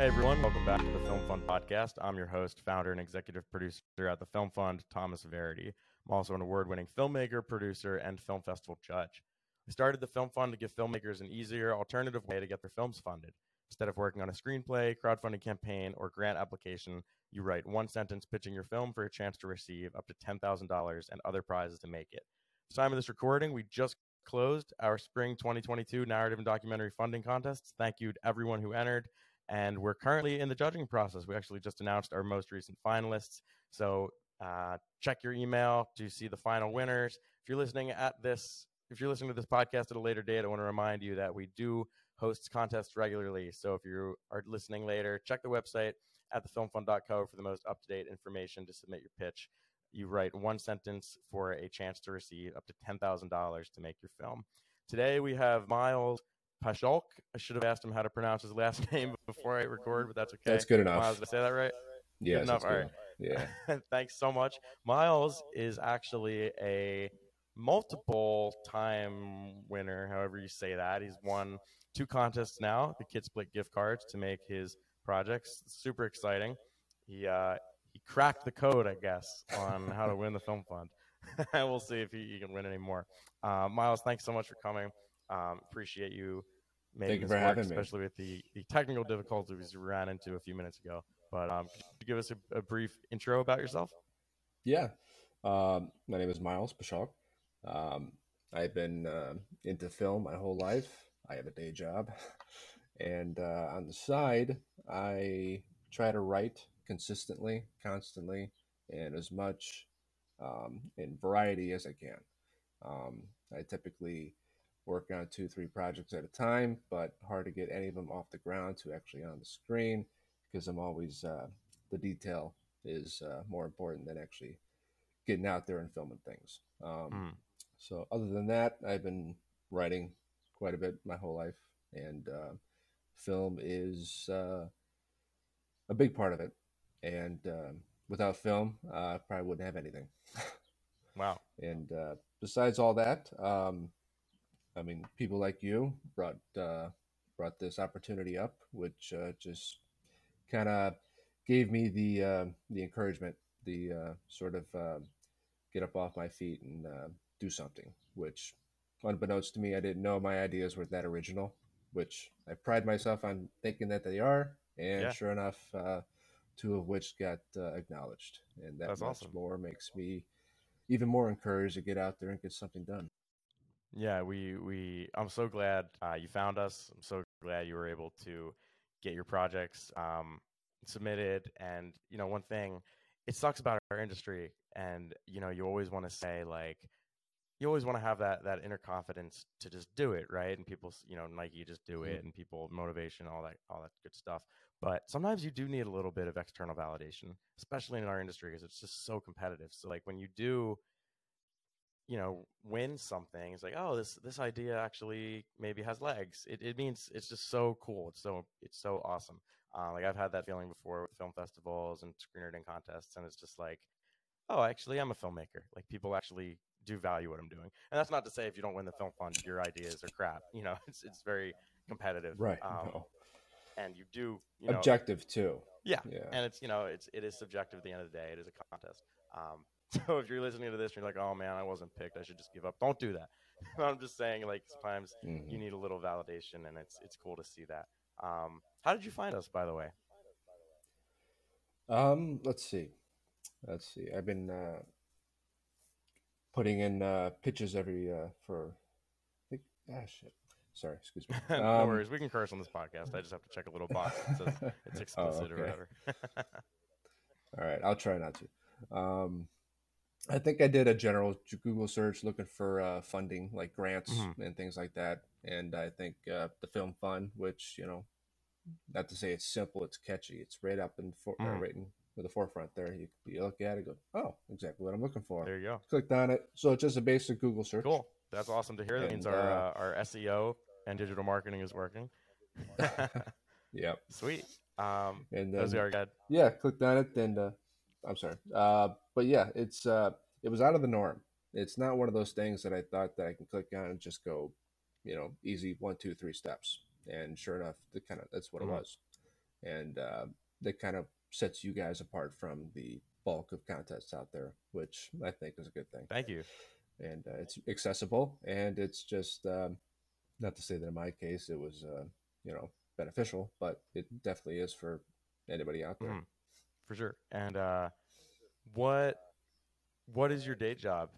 Hey everyone, welcome back to the Film Fund podcast. I'm your host, founder, and executive producer at the Film Fund, Thomas Verdi. I'm also an award winning filmmaker, producer, and film festival judge. I started the Film Fund to give filmmakers an easier, alternative way to get their films funded. Instead of working on a screenplay, crowdfunding campaign, or grant application, you write one sentence pitching your film for a chance to receive up to $10,000 and other prizes to make it. At the time of this recording, we just closed our spring 2022 narrative and documentary funding contests. Thank you to everyone who entered and we're currently in the judging process. We actually just announced our most recent finalists. So uh, check your email to see the final winners. If you're listening at this, if you're listening to this podcast at a later date, I want to remind you that we do host contests regularly. So if you are listening later, check the website at thefilmfund.co for the most up to date information to submit your pitch. You write one sentence for a chance to receive up to $10,000 to make your film. Today we have Miles Pasholk. I should have asked him how to pronounce his last name before I record, but that's okay. That's good enough. Miles, did I say that right? Yeah, good enough. All right. Yeah. Thanks so much. Miles is actually a multiple time winner, however you say that. He's won two contests now, the Kid Split gift cards to make his projects. Super exciting. He uh, he cracked the code, I guess, on how to win the film fund. we'll see if he, he, can win any more. Uh, Miles, thanks so much for coming. Um, appreciate you making Thank this work, especially with the, the technical difficulties we ran into a few minutes ago. But um, could you give us a, a brief intro about yourself? Yeah. Um, my name is Miles Pasholk. Um, I've been uh, into film my whole life. I have a day job. And uh, on the side, I try to write consistently, constantly, and as much um, in variety as I can. Um, I typically working on two, three projects at a time, but hard to get any of them off the ground to actually on the screen because I'm always uh, the detail is uh, more important than actually getting out there and filming things. Um, mm. So, other than that, I've been writing quite a bit my whole life, and uh, film is uh, a big part of it. And um, without film, uh, I probably wouldn't have anything. wow. And uh, besides all that, um, I mean, people like you brought uh, brought this opportunity up, which uh, just kind of gave me the uh, the encouragement, the uh, sort of uh, get up off my feet and uh, do something. Which, unbeknownst to me, I didn't know my ideas were that original. Which I pride myself on thinking that they are, and yeah. sure enough, two of which got acknowledged, and that That's much awesome. more makes me even more encouraged to get out there and get something done. Yeah, we we I'm so glad uh, you found us. I'm so glad you were able to get your projects um, submitted. And you know, one thing it sucks about our industry, and you know, you always want to say like, you always want to have that that inner confidence to just do it, right? And people, you know, Nike just do it, and people motivation, all that all that good stuff. But sometimes you do need a little bit of external validation, especially in our industry, because it's just so competitive. So like when you do you know win something it's like oh this this idea actually maybe has legs. It, it means it's just so cool it's so it's so awesome. Uh, like i've had that feeling before with film festivals and screenwriting contests and it's just like oh actually i'm a filmmaker. Like people actually do value what i'm doing. And that's not to say if you don't win the film fund your ideas are crap you know it's it's very competitive right um, no. and you do you know, objective too. Yeah. yeah. and it's you know it's it is subjective at the end of the day it is a contest um, So if you're listening to this and you're like, oh man, I wasn't picked, I should just give up. Don't do that. I'm just saying, like sometimes mm-hmm. you need a little validation, and it's it's cool to see that. Um, how did you find us, by the way? Um, let's see, let's see. I've been uh, putting in uh, pitches every uh, for. I think, ah, shit. Sorry, excuse me. no um, worries. We can curse on this podcast. I just have to check a little box that says it's oh, explicit oh, okay. or whatever. All right, I'll try not to. Um, I think I did a general Google search looking for uh, funding, like grants mm-hmm. and things like that. And I think uh, the Film Fund, which you know, not to say it's simple, it's catchy. It's right up in for, uh, mm. uh, right in with the forefront there. You, you look at it, go, oh, exactly what I'm looking for. There you go. Clicked on it, so it's just a basic Google search. Cool. That's awesome to hear. That and, means our uh, uh our SEO and digital marketing is working. yep. Sweet. Um, and then, those are good. Yeah, clicked on it, and uh, I'm sorry. But yeah, it's uh, it was out of the norm. It's not one of those things that I thought that I can click on and just go, you know, easy one, two, three steps. And sure enough, the kind of that's what mm-hmm. it was. and uh, that kind of sets you guys apart from the bulk of contests out there, which I think is a good thing. Thank you. And uh, it's accessible, and it's just um, not to say that in my case it was uh, you know beneficial, but it definitely is for anybody out there. Mhm. For sure. And uh, what what is your day job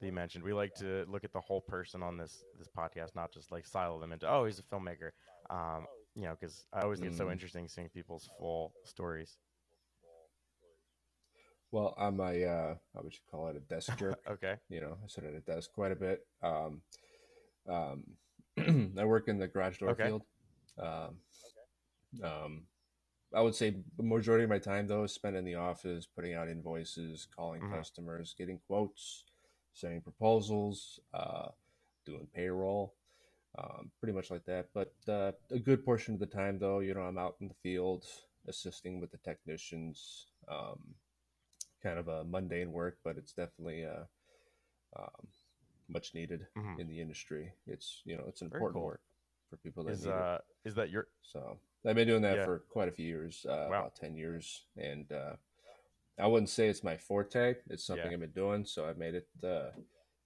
that you mentioned? We like to look at the whole person on this this podcast, not just like silo them into oh he's a filmmaker. Um, you know, because I always think it's so interesting seeing people's full stories. Well, I'm a uh, I would you call it a desk jerk. Okay. you know, I sit at a desk quite a bit. Um, um, I work in the garage door Okay. field. Um, um, I would say the majority of my time though is spent in the office, putting out invoices, calling Mhm. customers, getting quotes, sending proposals, uh, doing payroll, um, pretty much like that. But uh, a good portion of the time though, you know, I'm out in the field assisting with the technicians. Um, kind of a mundane work, but it's definitely uh, um, much needed Mhm. in the industry. It's you know it's important cool. work for people that Is need it. uh is that your So I've been doing that Yeah. for quite a few years, uh, Wow. about ten years, and uh, I wouldn't say it's my forte. It's something Yeah. I've been doing, so I've made it uh,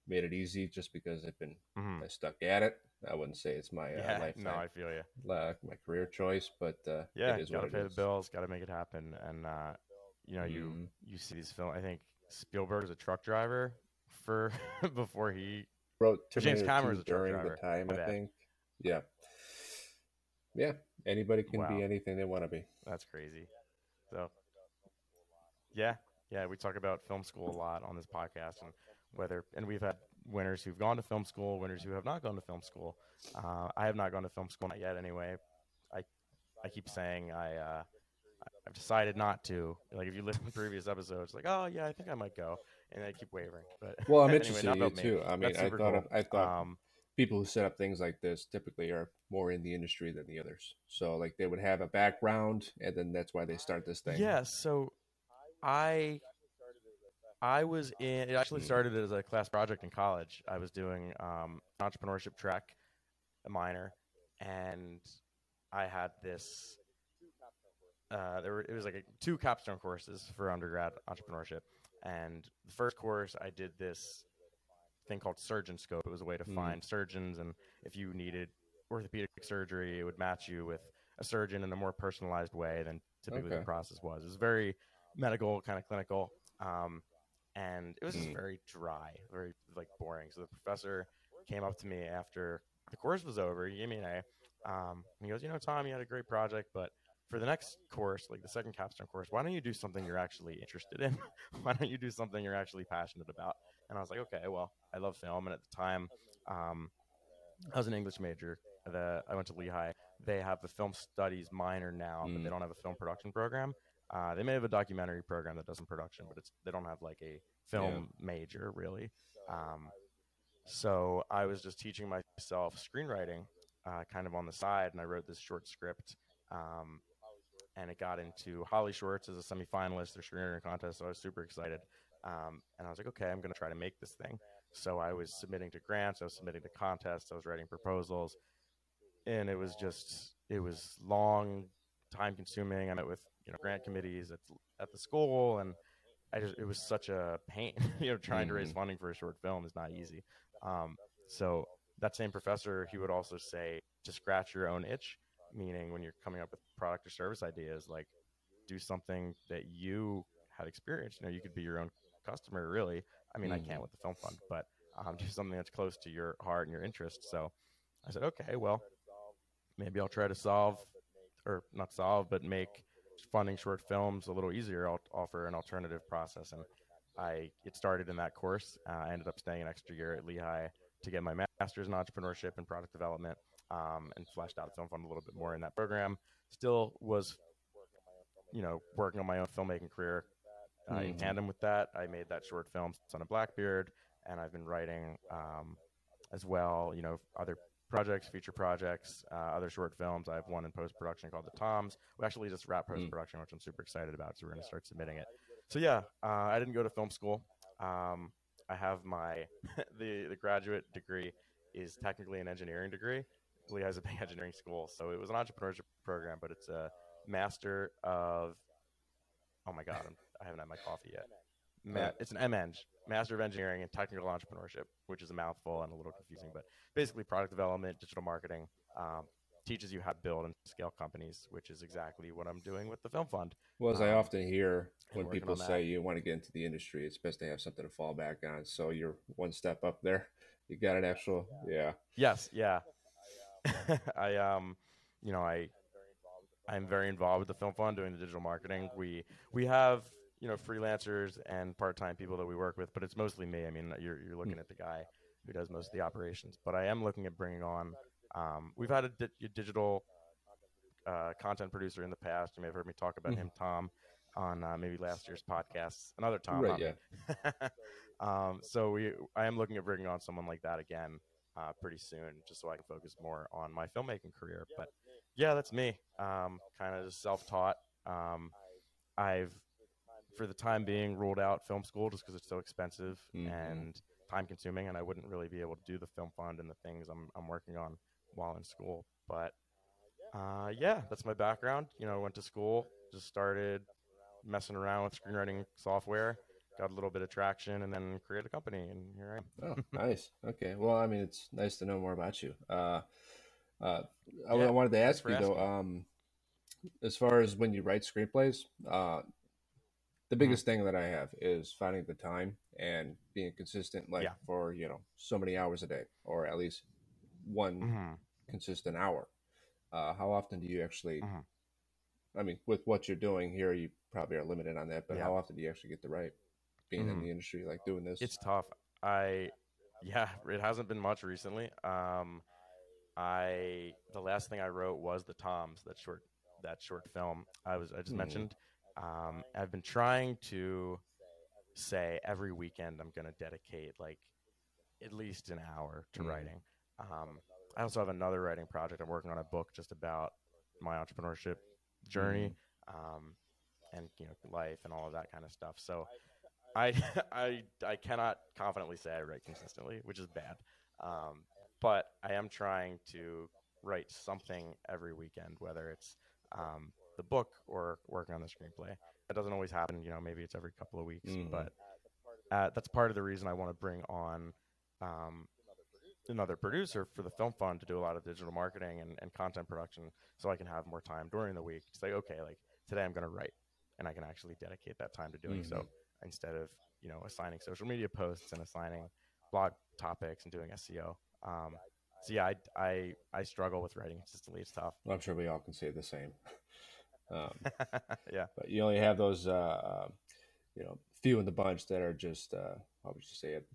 made it easy just because I've been mhm. I stuck at it. I wouldn't say it's my uh, yeah? lifetime, No, I feel you. my career choice, but uh, Yeah, it is gotta what pay the bills, gotta make it happen, and uh, you know you Mhm. you see these film. I think Spielberg is a truck driver for before he wrote James Cameron's 2 a truck during driver. the time, I think. Yeah. Yeah. Anybody can Wow. be anything they want to be. That's crazy. So, yeah, yeah, we talk about film school a lot on this podcast, and whether and we've had winners who've gone to film school, winners who have not gone to film school. Uh, I have not gone to film school not yet. Anyway, I I keep saying I uh, I've decided not to. Like if you listen to previous episodes, like oh yeah, I think I might go, and I keep wavering. But Well, I'm anyway, interested in you too. I mean, I thought cool. of, I thought Um, people who set up things like this typically are more in the industry than the others. So like they would have a background, and then that's why they start this thing. Yeah, so I I was in it actually Hmm. started as a class project in college. I was doing um entrepreneurship track, a minor, and I had this uh there were it was like a, two capstone courses for undergrad entrepreneurship. And the first course I did this thing called Surgeon Scope. It was a way to Hmm. find surgeons and if you needed orthopedic surgery, it would match you with a surgeon in a more personalized way than typically the process was. It was very medical, kind of clinical, um, and it was just Mm. very dry, very like boring. So the professor came up to me after the course was over. He gave me an A. Um, and he goes, "You know, Tom, you had a great project, but for the next course, like the second capstone course, why don't you do something you're actually interested in? why don't you do something you're actually passionate about?" And I was like, "Okay, well, I love film, and at the time." Um, I was an English major. The, I went to Lehigh. They have the film studies minor now, but they Mm. don't have a film production program. Uh, they may have a documentary program that does some production, but it's they don't have like a film major really. Um, so I was just teaching myself screenwriting, uh, kind of on the side, and I wrote this short script. Um, and it got into HollyShorts as a semifinalist, their screenwriting contest. So I was super excited. Um, and I was like, okay, I'm going to try to make this thing. So I was submitting to grants, I was submitting to contests, I was writing proposals, and it was just it was long, time consuming. I met with you know grant committees at at the school, and I just it was such a pain. you know, trying to raise Mhm. funding for a short film is not easy. Um, so that same professor, he would also say to scratch your own itch, meaning when you're coming up with product or service ideas, like do something that you had experienced. You know, you could be your own customer, really. I mean, I can't Mhm. with the film fund, but um, do something that's close to your heart and your interest. So I said, okay, well, maybe I'll try to solve, or not solve, but make funding short films a little easier. I'll offer an alternative process, and I it started in that course. Uh, I ended up staying an extra year at Lehigh to get my master's in entrepreneurship and product development, um, and fleshed out the film fund a little bit more in that program. Still was, you know, working on my own filmmaking career. Uh, In tandem with that, I made that short film, Son of Blackbeard, and I've been writing um, as well. You know, other projects, feature projects, uh, other short films. I have one in post production called The Toms. We actually just wrapped Mm. post production, which I'm super excited about. So we're going to start submitting it. So yeah, uh, I didn't go to film school. Um, I have my the the graduate degree is technically an engineering degree. Lehigh has a big engineering school, so it was an entrepreneurship program, but it's a Master of. Oh my God, I'm, I haven't had my coffee yet. Ma- Uh, it's an MEng, Master of Engineering and Technical Entrepreneurship, which is a mouthful and a little confusing, but basically product development, digital marketing. Um, teaches you how to build and scale companies, which is exactly what I'm doing with the Film Fund. Well, as I Um, often hear when people say you want to get into the industry, it's best to have something to fall back on. So you're one step up there. You got an actual, yeah. Yes, yeah. I um, you know, I I'm very involved with the Film Fund doing the digital marketing. We we have you know freelancers and part-time people that we work with, but it's mostly me. I mean, you're you're looking at the guy who does most of the operations, but I am looking at bringing on. Um, we've had a, di- a digital uh, content producer in the past. You may have heard me talk about Mhm. him, Tom, on uh, maybe last year's podcast. Another Tom, Right, yeah. um, so we, I am looking at bringing on someone like that again uh, pretty soon, just so I can focus more on my filmmaking career. But yeah, that's me. Um, kind of just self-taught. Um, I've, for the time being, ruled out film school just because it's so expensive Mhm. and time-consuming, and I wouldn't really be able to do the film fund and the things I'm I'm working on while in school. But uh, yeah, that's my background. You know, I went to school, just started messing around with screenwriting software, got a little bit of traction, and then created a company, and here I am. Oh, nice. Okay. Well, I mean, it's nice to know more about you. Uh, uh, I, Yeah, I wanted to ask you though, um, as far as when you write screenplays, uh, the Mm-hmm. biggest thing that I have is finding the time and being consistent, like Yeah. for you know so many hours a day, or at least one Mhm. consistent hour. Uh, how often do you actually? Mhm. I mean, with what you're doing here, you probably are limited on that. But Yeah. how often do you actually get the right? Being in Mhm. the industry, like doing this, It's tough. I, yeah, it hasn't been much recently. Um, I the last thing I wrote was the Toms, that short that short film I was I just Mhm. mentioned. Um, I've been trying to say every weekend I'm going to dedicate like at least an hour to Mhm. writing. Um, I also have another writing project. I'm working on a book just about my entrepreneurship journey um, and you know life and all of that kind of stuff. So I I I cannot confidently say I write consistently, which is bad. Um, but I am trying to write something every weekend, whether it's um, the book or working on the screenplay. That doesn't always happen. You know, maybe it's every couple of weeks, Mhm. but uh, that's part of the reason I want to bring on um, another producer for the film fund to do a lot of digital marketing and, and content production so I can have more time during the week to say, okay, like today I'm going to write and I can actually dedicate that time to doing so Mhm. instead of, you know, assigning social media posts and assigning blog topics and doing SEO. Um, so yeah, I, I, I struggle with writing consistently. It's tough. Well, I'm sure we all can say the same. Um, yeah. but you only have those, uh, uh, you know, few in the bunch that are just, uh, how would you say it?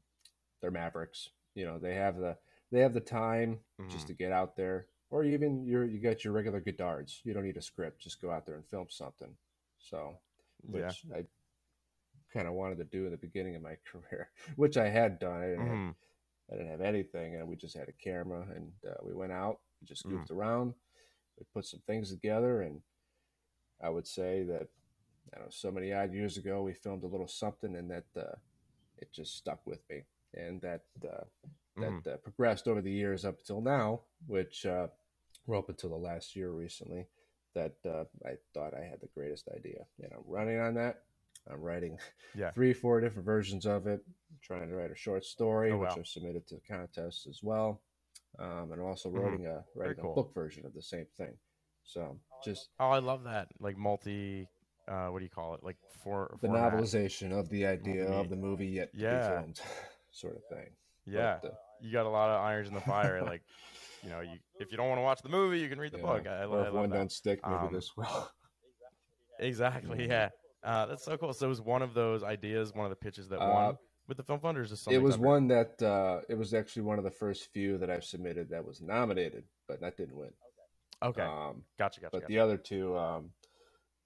They're mavericks. You know, they have the they have the time just Mhm. to get out there, or even you're you got your regular Godards. You don't need a script; just go out there and film something. So, Yeah. which I kind of wanted to do in the beginning of my career, which I had done. I didn't, have, Mhm. I didn't have anything, and we just had a camera, and uh, we went out, just goofed around, we put some things together, and I would say that I don't know, so many odd years ago, we filmed a little something, and that uh, it just stuck with me, and that uh, that uh, progressed over the years up until now, which uh, we're up until the last year recently. That uh, I thought I had the greatest idea, and I'm running on that. I'm writing Yeah. three, four different versions of it. I'm trying to write a short story, Oh, which wow. I've submitted to the contest as well. Um, and I'm also Mhm. writing a writing cool. a book version of the same thing. So just Oh, I love that. Like multi, uh, what do you call it? Like for the format. novelization of the idea Movie. of the movie yet to Yeah. be filmed, sort of thing. Yeah. But, uh, you got a lot of irons in the fire. like, you know, you if you don't want to watch the movie, you can read the yeah. book. I, I, or if one that. don't stick, maybe Um, this will. Exactly. Yeah. Uh, that's so cool. So it was one of those ideas, one of the pitches that Uh, won with the film funders. Is something It was done- one that uh, it was actually one of the first few that I've submitted that was nominated, but that didn't win. Okay. Um, gotcha. Gotcha. but gotcha. the other two um,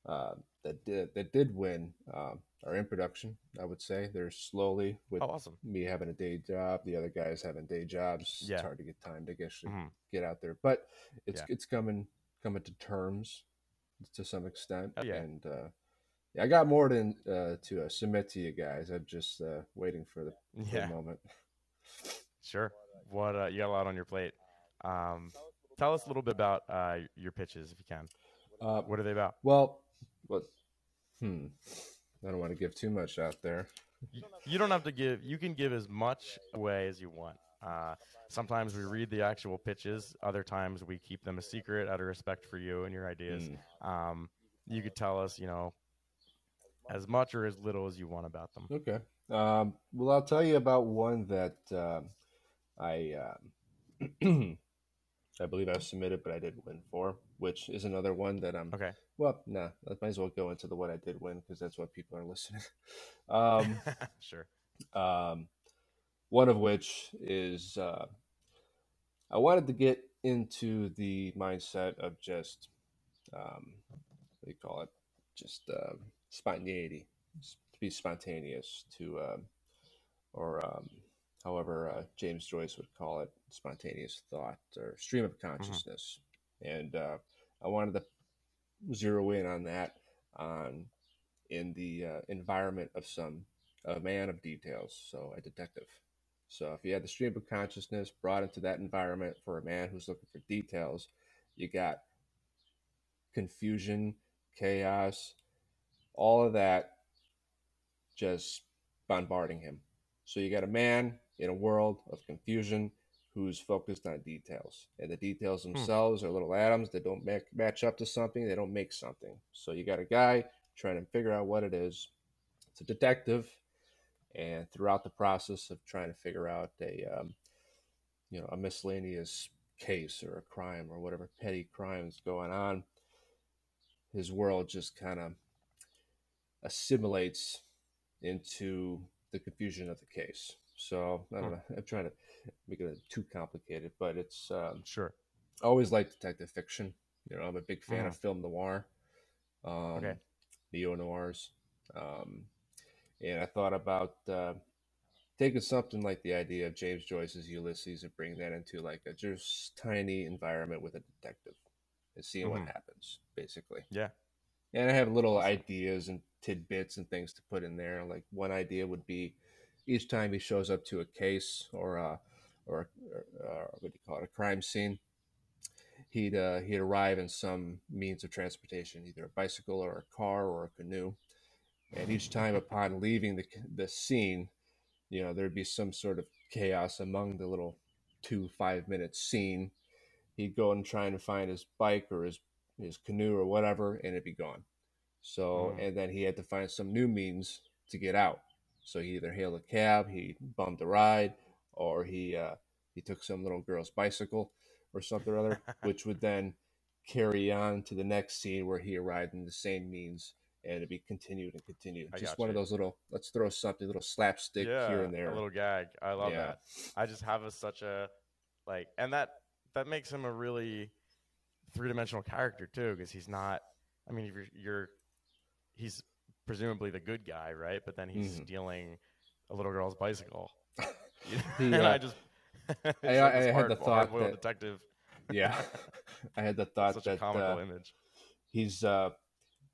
uh, that did that did win um, are in production. I would say they're slowly with oh, awesome. me having a day job, the other guys having day jobs. Yeah. It's hard to get time to actually Mhm. get out there, but it's Yeah. it's coming coming to terms to some extent. Oh, yeah. And uh, yeah, I got more to uh, to uh, submit to you guys. I'm just uh, waiting for the, for the moment. Sure. What uh, you got a lot on your plate. Um, tell us a little bit about uh, your pitches, if you can. Uh, What are they about? well, what? Hmm. I don't want to give too much out there. You, you don't have to give. You can give as much away as you want. Uh, sometimes we read the actual pitches. Other times we keep them a secret out of respect for you and your ideas. Hmm. Um, you could tell us, you know, as much or as little as you want about them. Okay. Um, well, I'll tell you about one that um I um, I believe I submitted, but I did win four, which is another one that I'm. Okay. Well, nah, I might as well go into the what I did win because that's what people are listening. um, sure. um, one of which is uh, I wanted to get into the mindset of just um, what do you call it? Just uh, spontaneity, to be spontaneous, to um or um, however uh, James Joyce would call it, spontaneous thought or stream of consciousness. And uh, I wanted to zero in on that on in the uh, environment of some a man of details, so a detective. So if you had the stream of consciousness brought into that environment for a man who's looking for details, you got confusion, chaos, all of that just bombarding him. So you got a man in a world of confusion who's focused on details. And the details themselves are little atoms that don't ma- match up to something, they don't make something. So you got a guy trying to figure out what it is. It's a detective, and throughout the process of trying to figure out a um, you know a miscellaneous case or a crime or whatever petty crimes going on, his world just kind of assimilates into the confusion of the case. So I don't Hmm. know. I'm trying to make it too complicated, but it's um, Sure. I always like detective fiction. You know, I'm a big fan of film noir, um, Okay. neo noirs, um, and I thought about uh, taking something like the idea of James Joyce's Ulysses and bringing that into like a just tiny environment with a detective and seeing what Mhm. happens, basically. Yeah. And I have little Awesome. ideas and tidbits and things to put in there. Like one idea would be each time he shows up to a case or a or, or, or what do you call it, a crime scene, he'd uh, he'd arrive in some means of transportation, either a bicycle or a car or a canoe. And each time upon leaving the the scene, you know, there'd be some sort of chaos among the little two five minute scene. He'd go and try and find his bike or his his canoe or whatever, and it'd be gone. So, Mm. and then he had to find some new means to get out. So he either hailed a cab, he bummed a ride, or he uh, he took some little girl's bicycle or something or other, which would then carry on to the next scene where he arrived in the same means, and it'd be continued and continued. I Just one of those little let's throw something, little slapstick yeah, here and there. A little gag. I love Yeah. that. I just have a, such a like, and that that makes him a really three dimensional character too, because he's not. I mean, if you're, you're, he's presumably the good guy, right? But then he's Mhm. stealing a little girl's bicycle. And uh, I just, it's I- like I this had the thought that- detective. yeah, I had the thought Such that a comical uh, image. he's uh,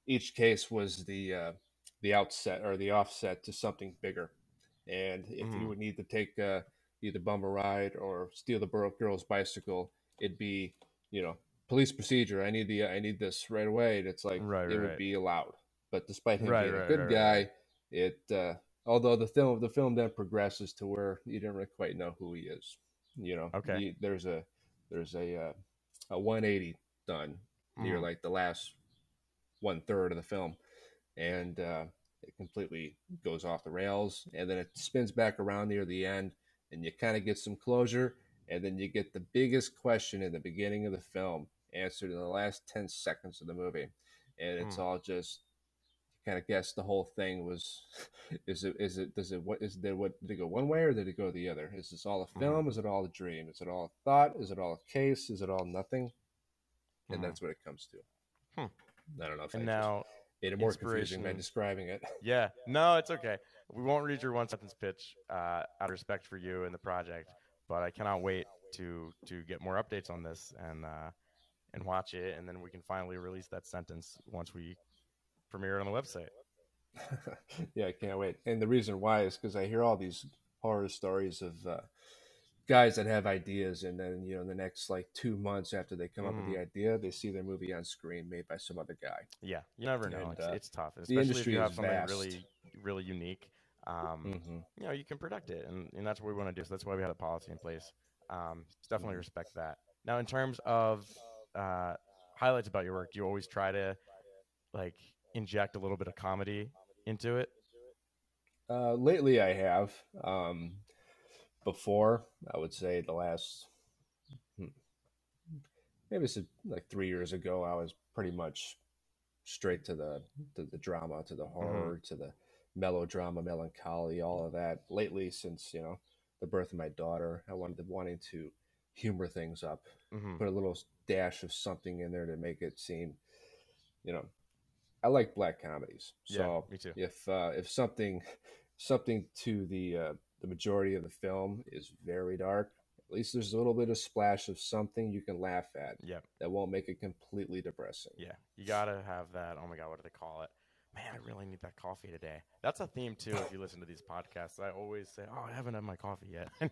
each case was the uh, the outset or the offset to something bigger, and if Mhm. you would need to take uh, either bum a ride or steal the girl's bicycle, it'd be you know police procedure. I need the I need this right away. And it's like Right, it would be allowed, but despite him Right, being a good right, guy, right. it uh, although the film the film then progresses to where you don't really quite know who he is. You know, Okay. You- there's a there's a uh, a 180 done near Mhm. like the last one third of the film, and uh, it completely goes off the rails, and then it spins back around near the end, and you kind of get some closure, and then you get the biggest question in the beginning of the film answered in the last 10 seconds of the movie, and it's Hmm. all just kind of guess the whole thing was is it is it does it what is there what did it go one way or did it go the other? Is this all a Mhm. film? Is it all a dream? Is it all a thought? Is it all a case? Is it all nothing? And Mhm. that's what it comes to. Hmm. i don't know if And i now, made it more confusing by describing it. Yeah, no, it's okay. We won't read your one sentence pitch uh, out of respect for you and the project, but I cannot wait to to get more updates on this and uh, and watch it, and then we can finally release that sentence once we premiere on the website. yeah i can't wait and the reason why is because i hear all these horror stories of uh, guys that have ideas, and then you know in the next like two months after they come up with the idea, they see their movie on screen made by some other guy. Yeah, you never know. And, it's, uh, it's tough, the especially if industry you have something vast. really, really unique. Um, hmm you know, you can protect it, and, and that's what we want to do. So that's why we have a policy in place. Um, definitely Mhm. respect that. Now, in terms of uh, highlights about your work, do you always try to like inject a little bit of comedy into it? Uh, lately, I have. Um, before, I would say the last hmm, maybe it's like three years ago. I was pretty much straight to the to the drama, to the horror, to the melodrama, melancholy, all of that. Lately, since you know the birth of my daughter, I wanted to wanting to humor things up, hmm put a little dash of something in there to make it seem, you know, I like black comedies. Yeah, So me too. if uh, if something something to the uh, the majority of the film is very dark, at least there's a little bit of splash of something you can laugh at Yeah, that won't make it completely depressing. yeah. You gotta have that. Oh my god, what do they call it? Man, I really need that coffee today. That's a theme too. If you listen to these podcasts, I always say, "Oh, I haven't had my coffee yet."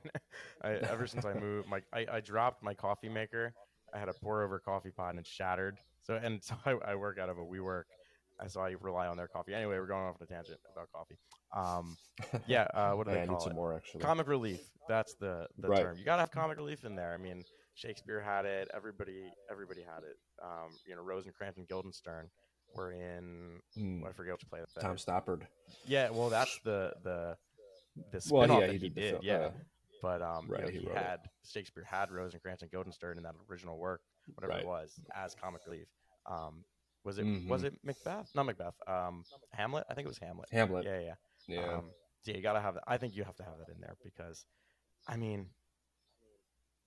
I, ever since I moved, my I, I dropped my coffee maker. I had a pour over coffee pot and it shattered. So and so I, I work out of a WeWork, so I rely on their coffee. Anyway, we're going off on a tangent about coffee. Um, yeah. Uh, what do Hey, they I call need some it? more actually. Comic relief. That's the the Right. term. You gotta have comic relief in there. I mean, Shakespeare had it. Everybody everybody had it. Um, you know, Rosencrantz and Guildenstern were in. Hmm, I forget what play that. Tom. Stoppard. Yeah, well, that's the the the Well, yeah, that he he, did did. yeah, uh, but um, you know, he he, wrote it. had Shakespeare had Rosencrantz and Guildenstern in that original work, whatever Right. it was, as comic relief. Um, was it Mhm. was it Macbeth? Not Macbeth. Um, Hamlet. I think it was Hamlet. Hamlet. Yeah, yeah. Yeah. Um, yeah, you gotta have that. I think you have to have that in there because, I mean,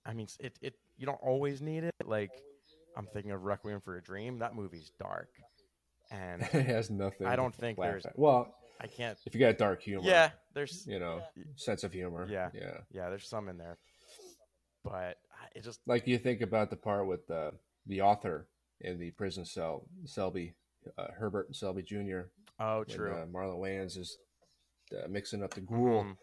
I mean, it it you don't always need it. Like, I'm thinking of Requiem for a Dream. That movie's dark, and it has nothing. I don't think there's- at. Well, I can't. if you got dark humor, Yeah, there's you know, sense of humor. Yeah. Yeah. yeah, there's some in there, but it just Like you think about the part with the the author in the prison cell, Selby, uh, Hubert and Selby Jr. oh true. uh, Marlon Wayans is uh, mixing up the gruel. Mhm.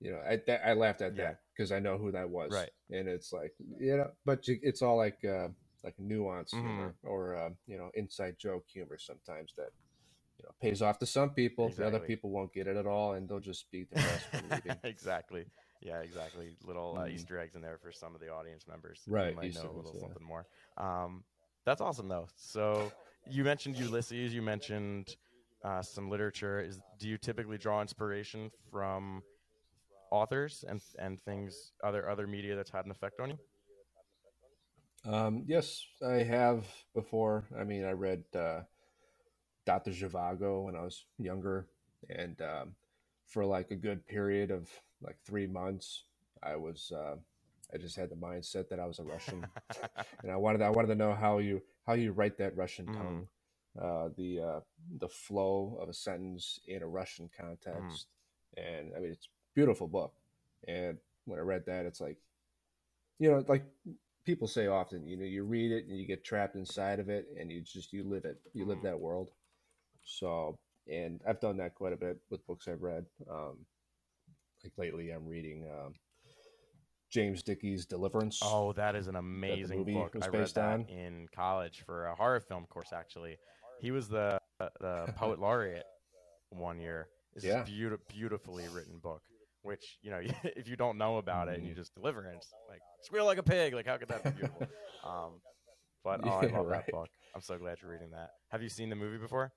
You know, I that, I laughed at Yeah. that because I know who that was. Right. And it's like, you know, but you, it's all like uh, like nuance Mm-hmm. humor or uh, you know inside joke humor sometimes that you know pays off to some people. The other people won't get it at all, and they'll just be depressed exactly. Yeah, exactly. Little uh, Mhm. Easter eggs in there for some of the audience members. who Right, might Easter know a eggs, little yeah. something more. Um, that's awesome though. So you mentioned Ulysses. You mentioned uh, some literature. Is do you typically draw inspiration from authors and and things other other media that's had an effect on you? Um, yes, I have before. I mean, I read uh, Dr. Zhivago when I was younger, and um, for like a good period of like three months, I was uh, I just had the mindset that I was a Russian, and I wanted I wanted to know how you how you write that Russian Mhm. tongue, uh, the uh, the flow of a sentence in a Russian context, and I mean it's a beautiful book. And when I read that, it's like, you know, like people say often, you know, you read it and you get trapped inside of it, and you just you live it, you live Mhm. that world. So, and I've done that quite a bit with books I've read. Um, like lately, I'm reading um, James Dickey's Deliverance. Oh, that is an amazing movie book. was I read that on? in college for a horror film course. Actually, he was the the poet laureate one year. It's Yeah. a beauti- beautifully written book. Which you know, if you don't know about it and you Mhm. just Deliverance, like squeal like a pig. Like how could that be beautiful? um, but oh, I love that right. book. I'm so glad you're reading that. Have you seen the movie before?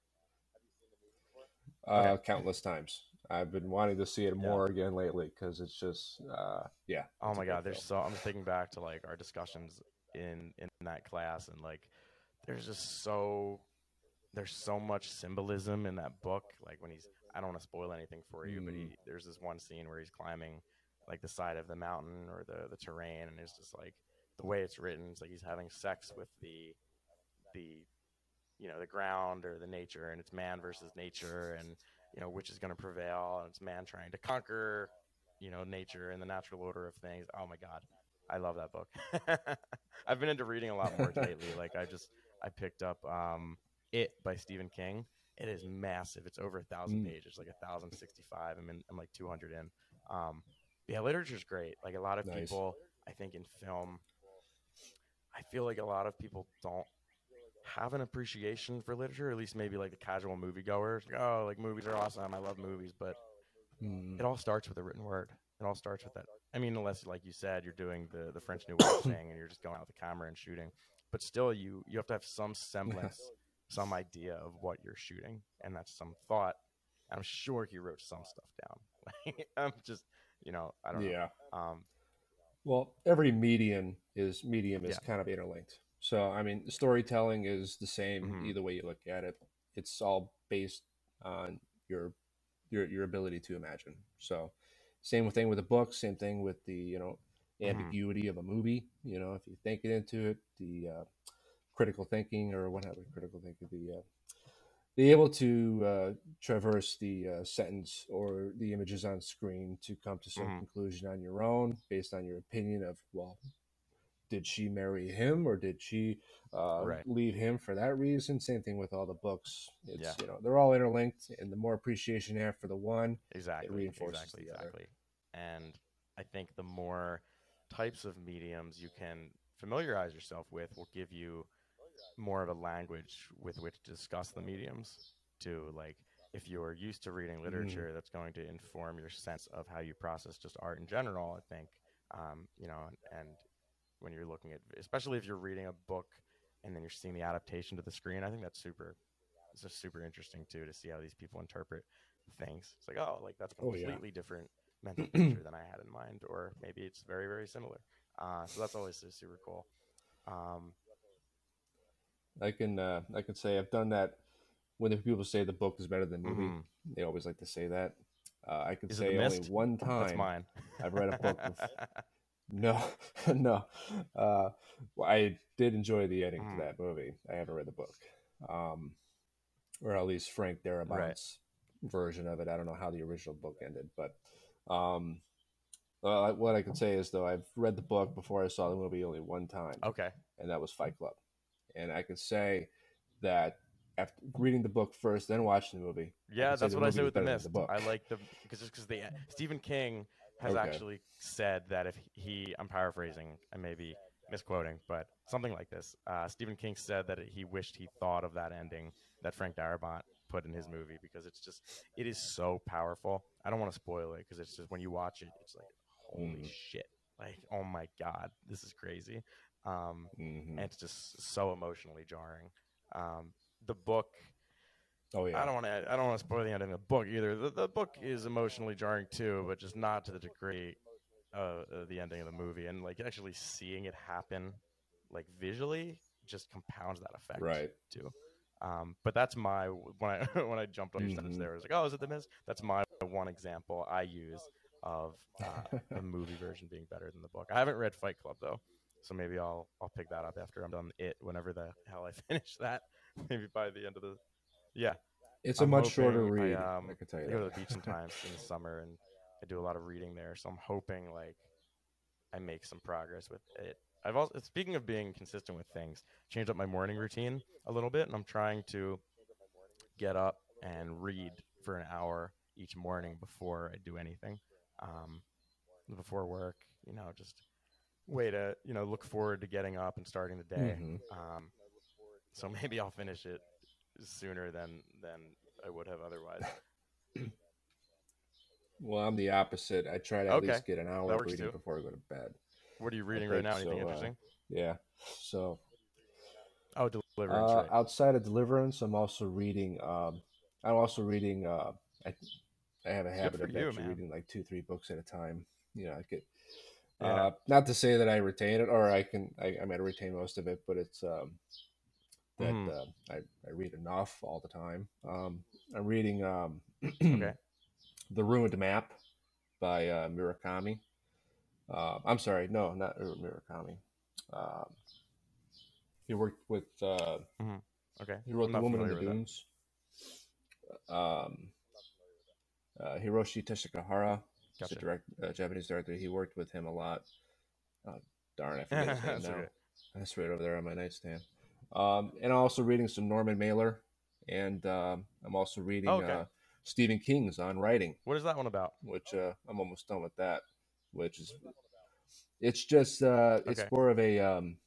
uh, okay. countless times. I've been wanting to see it Yeah. more again lately because it's just, uh, yeah. Oh my god, there's so I'm thinking back to like our discussions in in that class and like there's just so there's so much symbolism in that book. Like when he's I don't want to spoil anything for you, but he Mm. there's this one scene where he's climbing like the side of the mountain or the the terrain and it's just like the way it's written, it's like he's having sex with the the you know the ground or the nature and it's man versus nature and you know which is going to prevail and it's man trying to conquer you know nature and the natural order of things. Oh my god. I love that book. I've been into reading a lot more lately. Like i just i picked up um it by stephen king. It is massive. It's over a thousand Mm. pages like a thousand sixty five i'm in i'm like 200 in. Um yeah, literature's great. Like a lot of Nice. people, I think in film, I feel like a lot of people don't have an appreciation for literature. At least maybe like the casual moviegoers. Like, oh, like movies are awesome. I love movies, but Mm, it all starts with a written word. It all starts with that. I mean, unless like you said, you're doing the the French New Wave thing and you're just going out with the camera and shooting. But still, you you have to have some semblance, some idea of what you're shooting, and that's some thought. I'm sure he wrote some stuff down. I'm just, you know, I don't yeah. know. Um, Well, every medium is medium is Yeah. kind of interlinked. So I mean, storytelling is the same Mhm. either way you look at it. It's all based on your your your ability to imagine. So same thing with a book. Same thing with the you know Mhm. ambiguity of a movie. You know, if you think it into it, the uh, critical thinking or what whatever critical thinking, the uh, be able to uh, traverse the uh, sentence or the images on screen to come to some Mhm. conclusion on your own based on your opinion of well did she marry him or did she uh, Right. leave him for that reason same thing with all the books it's Yeah. you know they're all interlinked and the more appreciation you have for the one exactly reinforces exactly the other. exactly and i think the more types of mediums you can familiarize yourself with will give you more of a language with which to discuss the mediums to like if you're used to reading literature that's going to inform your sense of how you process just art in general i think um, you know and, and when you're looking at especially if you're reading a book and then you're seeing the adaptation to the screen i think that's super it's just super interesting too to see how these people interpret things. It's like, oh, like that's a Oh, yeah. completely different mental picture than I had in mind, or maybe it's very, very similar. Uh, so that's always su- super cool. Um, i can uh, i can say i've done that when people say the book is better than the movie mhm. they always like to say that uh, i can Is say only one That's time mine. I've read a book with No, no. Uh, well, I did enjoy the ending Mhm. to that movie. I haven't read the book, um, or at least Frank Darabont's version of it. I don't know how the original book ended, but um, well, what I can say is though I've read the book before I saw the movie only one time, okay. and that was Fight Club. And I can say that after reading the book first, then watching the movie, Yeah, that's what I say with the mist. the book. I like the because because the Stephen King has Okay. actually said that if he, I'm paraphrasing, I may be misquoting, but something like this. Uh, Stephen King said that he wished he thought of that ending that Frank Darabont put in his movie because it's just it is so powerful. I don't want to spoil it because it's just when you watch it, it's like holy Mhm. shit, like oh my god, this is crazy. Um, Mhm. and it's just so emotionally jarring. Um, the book oh yeah, I don't want to. I don't want to spoil the ending of the book either. The, the book is emotionally jarring too, but just not to the degree of uh, the ending of the movie. And like actually seeing it happen, like visually, just compounds that effect right. too. Um, but that's my when I when I jumped on your sentence Mhm. there, I was like, oh, is it the Mist? That's my one example I use of uh, the movie version being better than the book. I haven't read Fight Club though, so maybe I'll I'll pick that up after I'm done it. Whenever the hell I finish that, maybe by the end of the yeah. It's a I'm much shorter I, read. I, um, can tell I you go to the beach sometimes in the summer, and I do a lot of reading there. So I'm hoping like I make some progress with it. I've also speaking of being consistent with things, changed up my morning routine a little bit, and I'm trying to get up and read for an hour each morning before I do anything, um, before work. You know, just way to you know look forward to getting up and starting the day. Mhm. Um, so maybe I'll finish it sooner than than I would have otherwise. Well, I'm the opposite. I try to at Okay. least get an hour of reading too. before I go to bed. What are you reading right now? Anything so, uh, interesting? Yeah. So Oh, Deliverance. uh, right. outside of Deliverance, I'm also reading. Um, I'm also reading. Uh, I, I have a habit of you, actually man. reading like two, three books at a time. You know, I could. Yeah. Uh, not to say that I retain it, or I can. I, I might retain most of it, but it's um, that Mhm. uh, I, I read enough all the time. Um, I'm reading um, Okay. The Ruined Map by uh, Murakami. Uh, I'm sorry, no, not Murakami. Um, he worked with. Uh, Okay. he wrote The Woman in the Dunes. Um, uh, Hiroshi Teshigahara, Gotcha. a direct, uh, Japanese director. He worked with him a lot. Darn, I forget his name now. That's right over there on my nightstand. Um, and I'm also reading some Norman Mailer, and um, I'm also reading Oh, okay. uh, Stephen King's On Writing, What is that one about? which uh, I'm almost done with that. which is it's just uh, it's more of a um,